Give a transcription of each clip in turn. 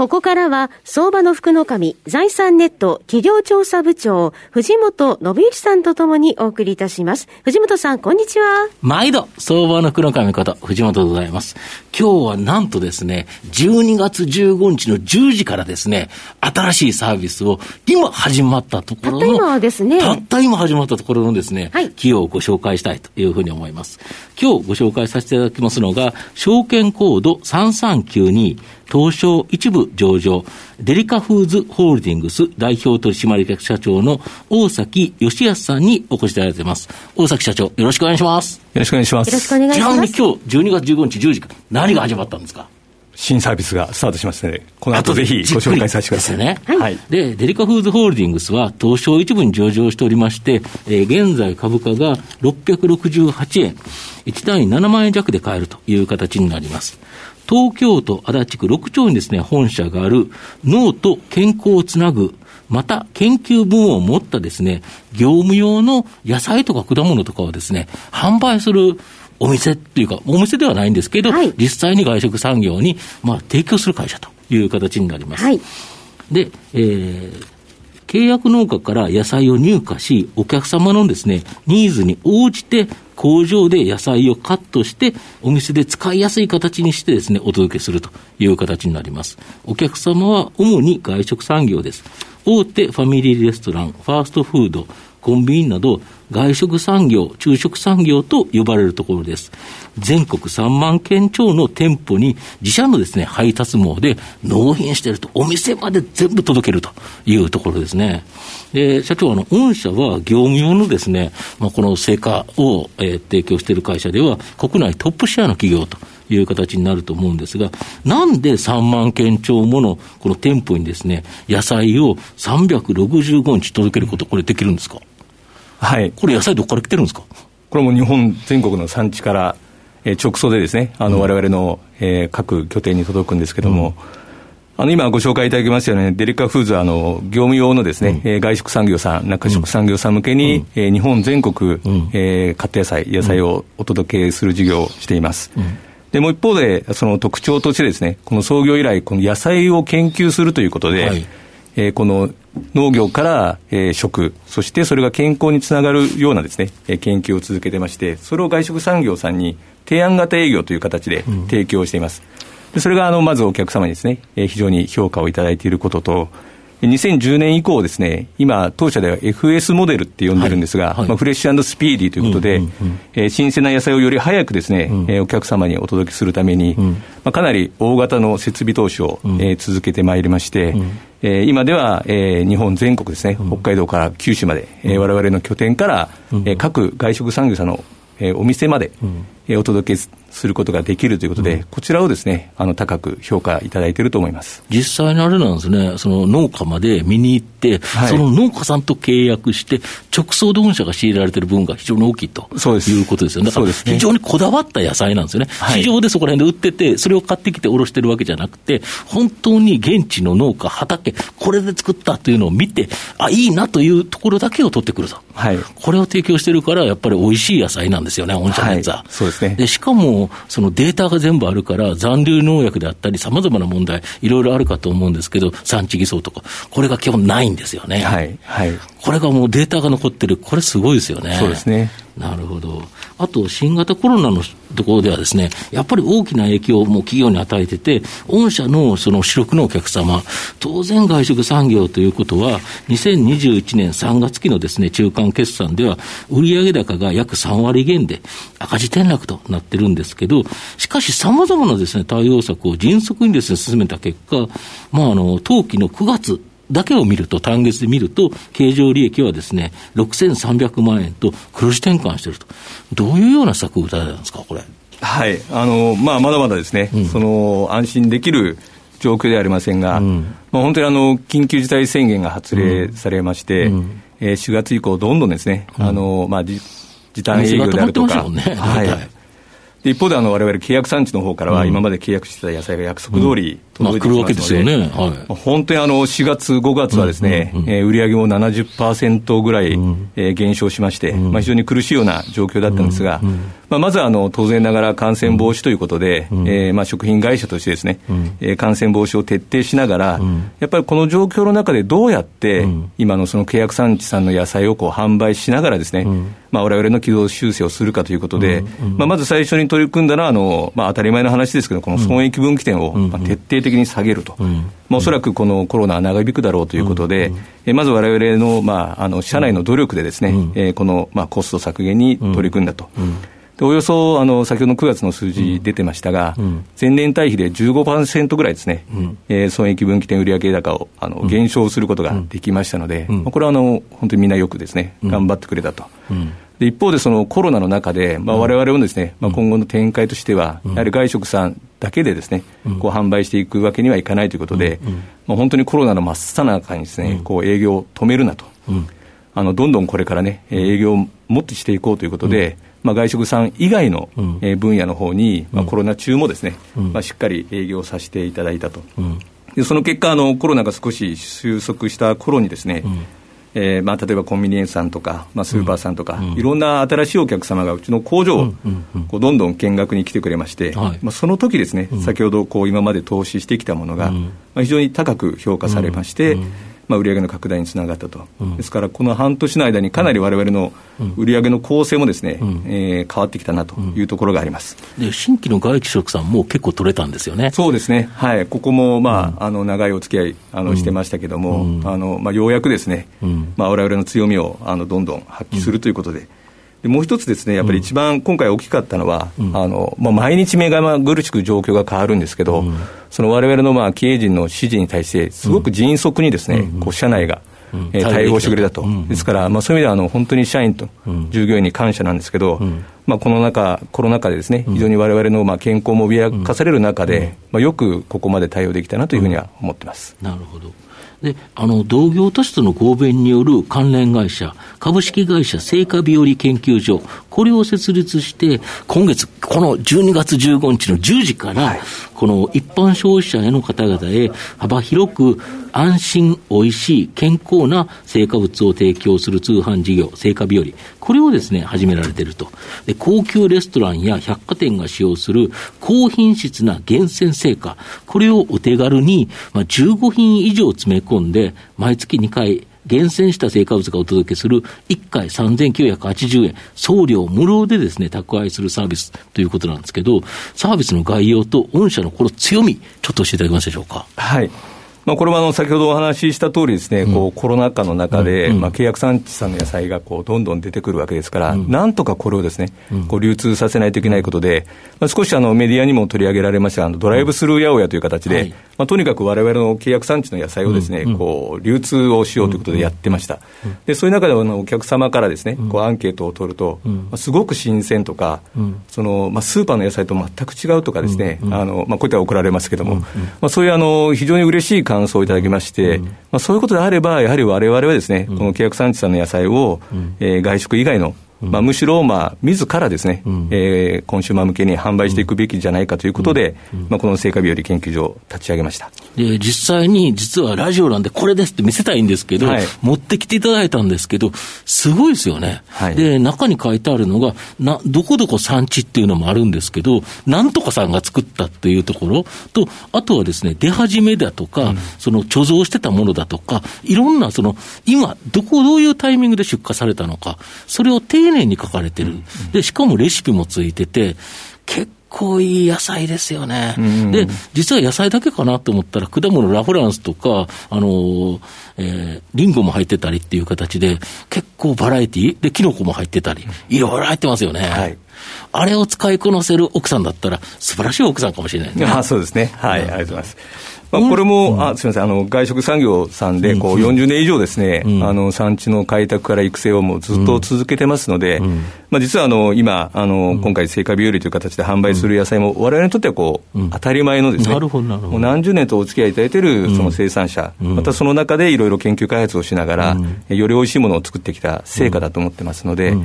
ここからは、相場の福の神、財産ネット企業調査部長、藤本信之さんとともにお送りいたします。藤本さん、こんにちは。毎度、相場の福の神こと、藤本でございます。今日はなんとですね、12月15日の10時からですね、新しいサービスを今始まったところの、たった今ですね。たった今始まったところのですね、はい、企業をご紹介したいというふうに思います。今日ご紹介させていただきますのが、証券コード3392、東証一部上場、デリカフーズホールディングス代表取締役社長の大崎義康さんにお越しいただいています。大崎社長、よろしくお願いします。よろしくお願いします。よろしくお願いします。ちなみに今日12月15日10時から何が始まったんですか？新サービスがスタートしますので、この後ぜひご紹介させてください。ね。はい。で、デリカフーズホールディングスは東証一部に上場しておりまして、えー、現在株価が668円、1単位7万円弱で買えるという形になります。東京都足立区6丁にですね、本社がある脳と健康をつなぐまた研究分を持ったですね、業務用の野菜とか果物とかをですね、販売するお店っていうか、お店ではないんですけど、はい、実際に外食産業に、まあ、提供する会社という形になります。はい、で、えー、契約農家から野菜を入荷し、お客様のですね、ニーズに応じて工場で野菜をカットして、お店で使いやすい形にしてですね、お届けするという形になります。お客様は主に外食産業です。大手ファミリーレストラン、ファーストフード、コンビニなど、外食産業、昼食産業と呼ばれるところです。全国3万件超の店舗に自社のですね、配達網で納品していると、お店まで全部届けるというところですね。で、社長、あの、御社は業務用のですね、まあ、この成果を、えー、提供している会社では、国内トップシェアの企業という形になると思うんですが、なんで3万件超ものこの店舗にですね、野菜を365日届けること、これできるんですか？はい。これ野菜どこから来てるんですか？これも日本全国の産地から、えー、直送でですね、あの、われわれの、えー、各拠点に届くんですけども、うん、あの、今ご紹介いただきましたよね、デリカフーズは、あの、業務用のですね、うん、えー、外食産業さん、中食産業さん向けに、うん、えー、日本全国、うん、えー、カット野菜、野菜をお届けする事業をしています。うん。で、もう一方で、その特徴としてですね、この創業以来、この野菜を研究するということで、はい、えー、この農業から、えー、食、そしてそれが健康につながるようなですね、えー、研究を続けてまして、それを外食産業さんに提案型営業という形で提供しています。うん、でそれがあのまずお客様にですね、えー、非常に評価をいただいていることと、2010年以降ですね、今、当社では FS モデルって呼んでるんですが、はい。はい、まあ、フレッシュスピーディーということで、うんうんうん、えー、新鮮な野菜をより早くですね、うん、えー、お客様にお届けするために、うん、まあ、かなり大型の設備投資を、うん、えー、続けてまいりまして、うん、えー、今では、えー、日本全国ですね、北海道から九州まで、えー、我々の拠点から、えー、各外食産業者の、えー、お店まで、えー、お届けすることができるということで、うん、こちらをですね、あの、高く評価いただいていると思います。実際にあれなんですね、その農家まで見に行って、はい、その農家さんと契約して、直送で御社が仕入れられている分が非常に大きいということですよね。だから非常にこだわった野菜なんですよね。はい、市場でそこら辺で売ってて、それを買ってきて卸してるわけじゃなくて、本当に現地の農家、畑、これで作ったというのを見て、あ、いいなというところだけを取ってくると。はい、これを提供してるから、やっぱり美味しい野菜なんですよね、御社のやつは。はい、そうですね。で、しかも、そのデータタが全部あるから、残留農薬であったり、さまざまな問題、いろいろあるかと思うんですけど、産地偽装とか、これが基本ないんですよね。はい。はい。これがもうデータが残ってる、これすごいですよね。そうですね。なるほど。あと、新型コロナのところではですね、やっぱり大きな影響をも企業に与えてて、御社のその主力のお客様、当然外食産業ということは、2021年3月期のですね、中間決算では、売上高が約3割減で赤字転落となってるんですけど、しかし様々なですね、対応策を迅速にですね、進めた結果、まあ、あの、当期の9月、だけを見ると、単月で見ると、経常利益はですね、6300万円と黒字転換していると。どういうような策を打たれたんですか、これ。はい。あの、まあ、まだまだですね、うん、その、安心できる状況ではありませんが、うん、まあ、本当にあの、緊急事態宣言が発令されまして、うん。えー、4月以降、どんどんですね、あのまあ、時短営業であるとか、ね、はい一方であの、われわれ契約産地の方からは、今まで契約してた野菜が約束通り届いてきますので、うんまあ、ね。はい、本当にあの4月、5月はですね、うんうん、えー、売上も70%ぐらい、うん、えー、減少しまして、まあ、非常に苦しいような状況だったんですが、まあ、まずはあの当然ながら感染防止ということで、うん、えー、まあ、食品会社としてですね、うん、えー、感染防止を徹底しながら、うん、やっぱりこの状況の中でどうやって、今のその契約産地産の野菜をこう販売しながらですね、まあ、我々の軌道修正をするかということで、まあ、まず最初に取り組んだのはあの、まあ、当たり前の話ですけど、この損益分岐点を、まあ、徹底的に下げると。まあ、おそらくこのコロナは長引くだろうということで、えまずわれわれの,、まあ、あの社内の努力でですね、えこの、まあ、コスト削減に取り組んだと。およそあの先ほどの9月の数字出てましたが、うん、前年対比で15%ぐらいですね、うん、えー、損益分岐点売上高をあの減少することができましたので、うん、これはあの本当にみんなよくですね、頑張ってくれたと。で一方で、そのコロナの中で、われわれもですね、まあ、今後の展開としては、やはり外食さんだけでですね、こう販売していくわけにはいかないということで、まあ、本当にコロナの真っ最中にですね、こう営業を止めるなと、あのどんどんこれからね、営業をもっとしていこうということで、まあ、外食さん以外の、え分野の方に、まあ、コロナ中もですね、まあ、しっかり営業させていただいたと。でその結果あの、コロナが少し収束した頃にですね、えーまあ、例えばコンビニエンスさんとか、まあ、スーパーさんとか、うん、いろんな新しいお客様がうちの工場をこうどんどん見学に来てくれまして、まあ、その時ですね、先ほどこう今まで投資してきたものが、まあ、非常に高く評価されまして、まあ、売上の拡大につながったと、うん、ですからこの半年の間にかなりわれわれの売上の構成もですね、うん、えー、変わってきたなというところがあります、で新規の外気食さんも結構取れたんですよね。そうですね、はい、ここも、まああの長いお付き合いあのしてましたけども、あのまあ、ようやくですね、まあ、われわれの強みをあのどんどん発揮するということで。でもう一つですね、やっぱり一番今回大きかったのは、うん、あのまあ、毎日目が苦しく状況が変わるんですけど、うん、そのわれわれのまあ経営陣の指示に対して、すごく迅速にですね、うん、こう社内がえー、対応してくれたと、ですから、まあ、そういう意味ではあの本当に社員と従業員に感謝なんですけど、まあ、この中、コロナ禍でですね、非常にわれわれのまあ健康も脅かされる中で、まあ、よくここまで対応できたなというふうには思ってます。なるほどで、あの、同業都市との合弁による関連会社、株式会社成果日和研究所、これを設立して、今月、この12月15日の10時から、この一般消費者への方々へ幅広く安心、美味しい、健康な成果物を提供する通販事業、成果日和。これをですね、始められていると。で、高級レストランや百貨店が使用する高品質な厳選成果。これをお手軽に、まあ、15品以上詰め込んで、毎月2回、厳選した成果物がお届けする1回3980円、送料無料でですね、宅配するサービスということなんですけど、サービスの概要と御社のこの強み、ちょっと教えていただけますでしょうか？はい。まあ、これはあの先ほどお話しした通りですね、こうコロナ禍の中で、まあ、契約産地産の野菜がこうどんどん出てくるわけですから、なんとかこれをですね、こう流通させないといけないことで、まあ、少しあのメディアにも取り上げられましたあのドライブスルー八百屋という形で、まあ、とにかくわれわれの契約産地の野菜をですね、こう流通をしようということでやってました。でそういう中であのお客様からですね、こうアンケートを取ると、まあ、すごく新鮮とか、そのまあ、スーパーの野菜と全く違うとかですね、あのまあ、こういったら怒られますけども、まあ、そういうあの非常に嬉しい感想をいただきまして、、うん、まあ、そういうことであれば、やはりわれわれはですね、この契約産地さんの野菜を、うん、えー、外食以外のまあ、むしろ、まあ、自らですね、うん、えー、コンシューマー向けに販売していくべきじゃないかということで、うん、まあ、この成果日和研究所を立ち上げました。で実際に、実はラジオなんで、これですって見せたいんですけど、はい、持ってきていただいたんですけど、すごいですよね、はい、で中に書いてあるのがな、どこどこ産地っていうのもあるんですけど、なんとかさんが作ったっていうところと、あとはですね、出始めだとか、うん、その貯蔵してたものだとか、いろんな、その今、どこ、どういうタイミングで出荷されたのか、それを丁丁寧に書かれてる。で、しかもレシピもついてて、結構いい野菜ですよね。で、実は野菜だけかなと思ったら、果物ラフランスとか、あのえー、リンゴも入ってたりっていう形で、結構バラエティーで、キノコも入ってたり、いろいろ入ってますよね。はい。あれを使いこなせる奥さんだったら、素晴らしい奥さんかもしれないね。あそうですね。はい、ありがとうございます。まあ、これも、うん、あすみません。あの、外食産業さんでこう40年以上ですね、うん、あの産地の開拓から育成をもうずっと続けてますので、うん、まあ、実はあの今あの、今回、成果日和という形で販売する野菜も、われわれにとってはこう、当たり前のですね、もう何十年とお付き合いいただいているその生産者、またその中でいろいろ研究開発をしながら、よりおいしいものを作ってきた成果だと思ってますので、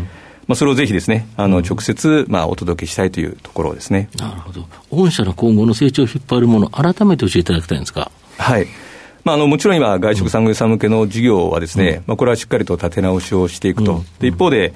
まあ、それをぜひですね、あの、直接、まあ、お届けしたいというところですね。なるほど。御社の今後の成長を引っ張るもの、改めて教えていただきたいんですか。はい。まあ、あのもちろん今、外食産業さん向けの事業はですね、うん、まあ、これはしっかりと立て直しをしていくと、うん、で一方で、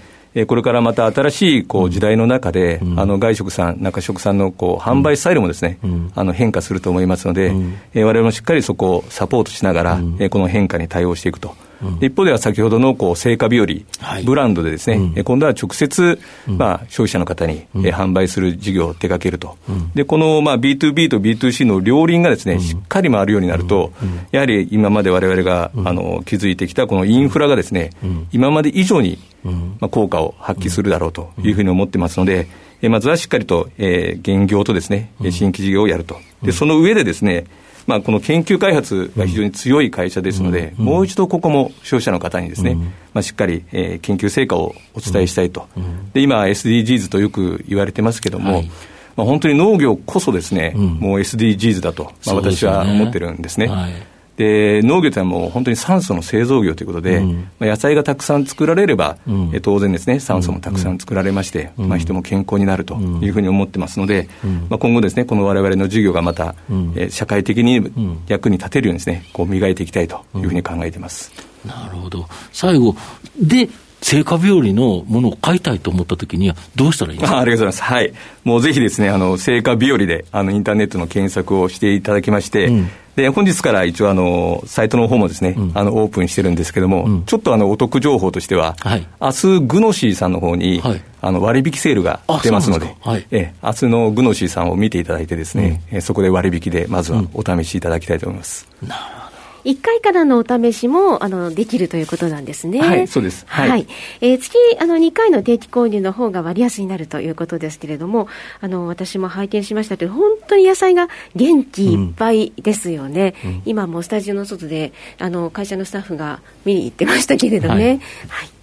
これからまた新しいこう時代の中で、うん、あの外食さん、中食さんのこう販売スタイルもですね、うん、あの変化すると思いますので、われわれもしっかりそこをサポートしながら、うん、この変化に対応していくと。一方では先ほどのこう成果日和、はい、ブランドでですね、うん、今度は直接、まあ、消費者の方に、うん、販売する事業を手掛けると、うん、でこの、まあ、B2B と B2C の両輪がですね、しっかり回るようになると、やはり今までわれわれが、あの築いてきたこのインフラがですね、今まで以上に、まあ、効果を発揮するだろうというふうに思ってますので、まずはしっかりと、えー、現業とですね、新規事業をやると。で、その上でですね、まあ、この研究開発が非常に強い会社ですので、うん、もう一度ここも消費者の方にですね、うん、まあ、しっかり、えー、研究成果をお伝えしたいと、うん、で今、SDGs とよく言われてますけども、はい、まあ、本当に農業こそですね、もう SDGs だと、まあ、私は思ってるんですね。はいで農業というのはもう本当に酸素の製造業ということで、うん、まあ、野菜がたくさん作られれば、うん、え当然ですね、酸素もたくさん作られまして、うん、まあ、人も健康になるというふうに思ってますので、まあ、今後ですね、このわれわれの事業がまた、え社会的に役に立てるようにですね、こう磨いていきたいというふうに考えてます。なるほど。最後、で、成果日和のものを買いたいと思ったときには、どうしたらいいですか？ありがとうございます。はい。もうぜひですね、あの、成果日和で、あの、インターネットの検索をしていただきまして、うん、で、本日から一応あの、サイトの方もですね、うん、あの、オープンしてるんですけども、うん、ちょっとあの、お得情報としては、はい、明日、グノシーさんの方に、はい、あの、割引セールが出ますので、はい、え、明日のグノシーさんを見ていただいてですね、うん、そこで割引で、まずはお試しいただきたいと思います。なるほど。1回からのお試しもあのできるということなんですね。はい、そうです。はい。はい、えー、月あの2回の定期購入の方が割安になるということですけれども、あの私も拝見しましたけど、本当に野菜が元気いっぱいですよね。うんうん、今もスタジオの外であの会社のスタッフが見に行ってましたけれどね。はい、はい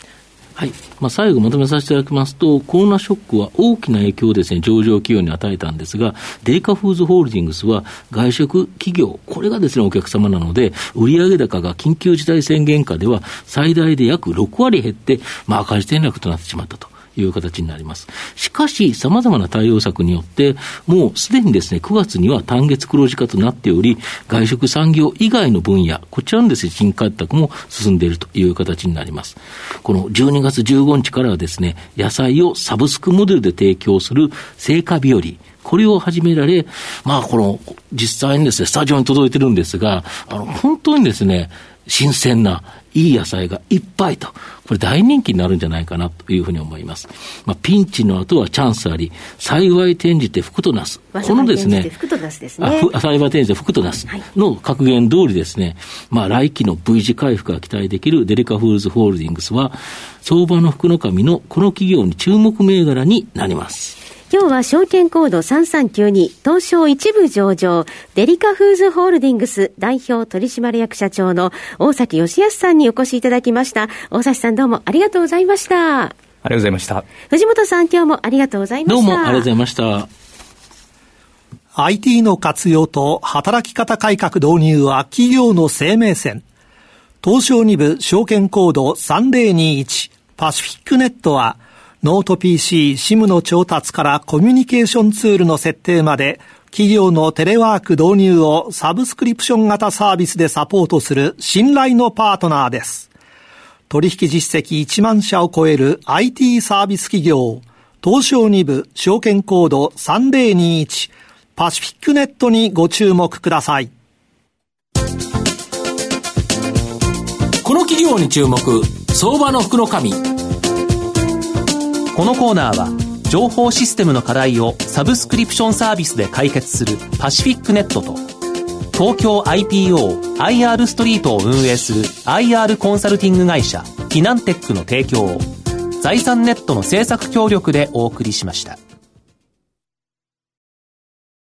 はいまあ、最後まとめさせていただきますと、コロナショックは大きな影響をです、ね、上場企業に与えたんですが、デイカフーズホールディングスは外食企業、これがです、ね、お客様なので、売上高が緊急事態宣言下では最大で約6割減って、まあ、赤字転落となってしまったと。いう形になります。しかし、様々な対応策によって、もうすでにですね、9月には単月黒字化となっており、外食産業以外の分野、こちらのですね、新開拓も進んでいるという形になります。この12月15日からはですね、野菜をサブスクモデルで提供する成果日和、これを始められ、まあ、この、実際にですね、スタジオに届いてるんですが、あの、本当にですね、新鮮ないい野菜がいっぱいと、これ大人気になるんじゃないかなというふうに思います。まあ、ピンチの後はチャンスあり、幸い転じて福となす。このですね、福となすですね。幸い転じて福となすの格言通りですね、まあ、来期の V 字回復が期待できるデリカフーズホールディングスは、相場の福の神のこの企業に注目銘柄になります。今日は証券コード3392東証一部上場デリカフーズホールディングス代表取締役社長の大﨑善保さんにお越しいただきました。大崎さんどうもありがとうございました。ありがとうございました。藤本さん今日もありがとうございました。どうもありがとうございました。IT の活用と働き方改革導入は企業の生命線。東証2部証券コード3021パシフィックネットはノート PC、SIM の調達からコミュニケーションツールの設定まで、企業のテレワーク導入をサブスクリプション型サービスでサポートする信頼のパートナーです。取引実績1万社を超える IT サービス企業、東証2部証券コード3021パシフィックネットにご注目ください。この企業に注目、相場の福の神。このコーナーは情報システムの課題をサブスクリプションサービスで解決するパシフィックネットと東京 IPO IR ストリートを運営する IR コンサルティング会社フィナンテックの提供を財産ネットの政策協力でお送りしました。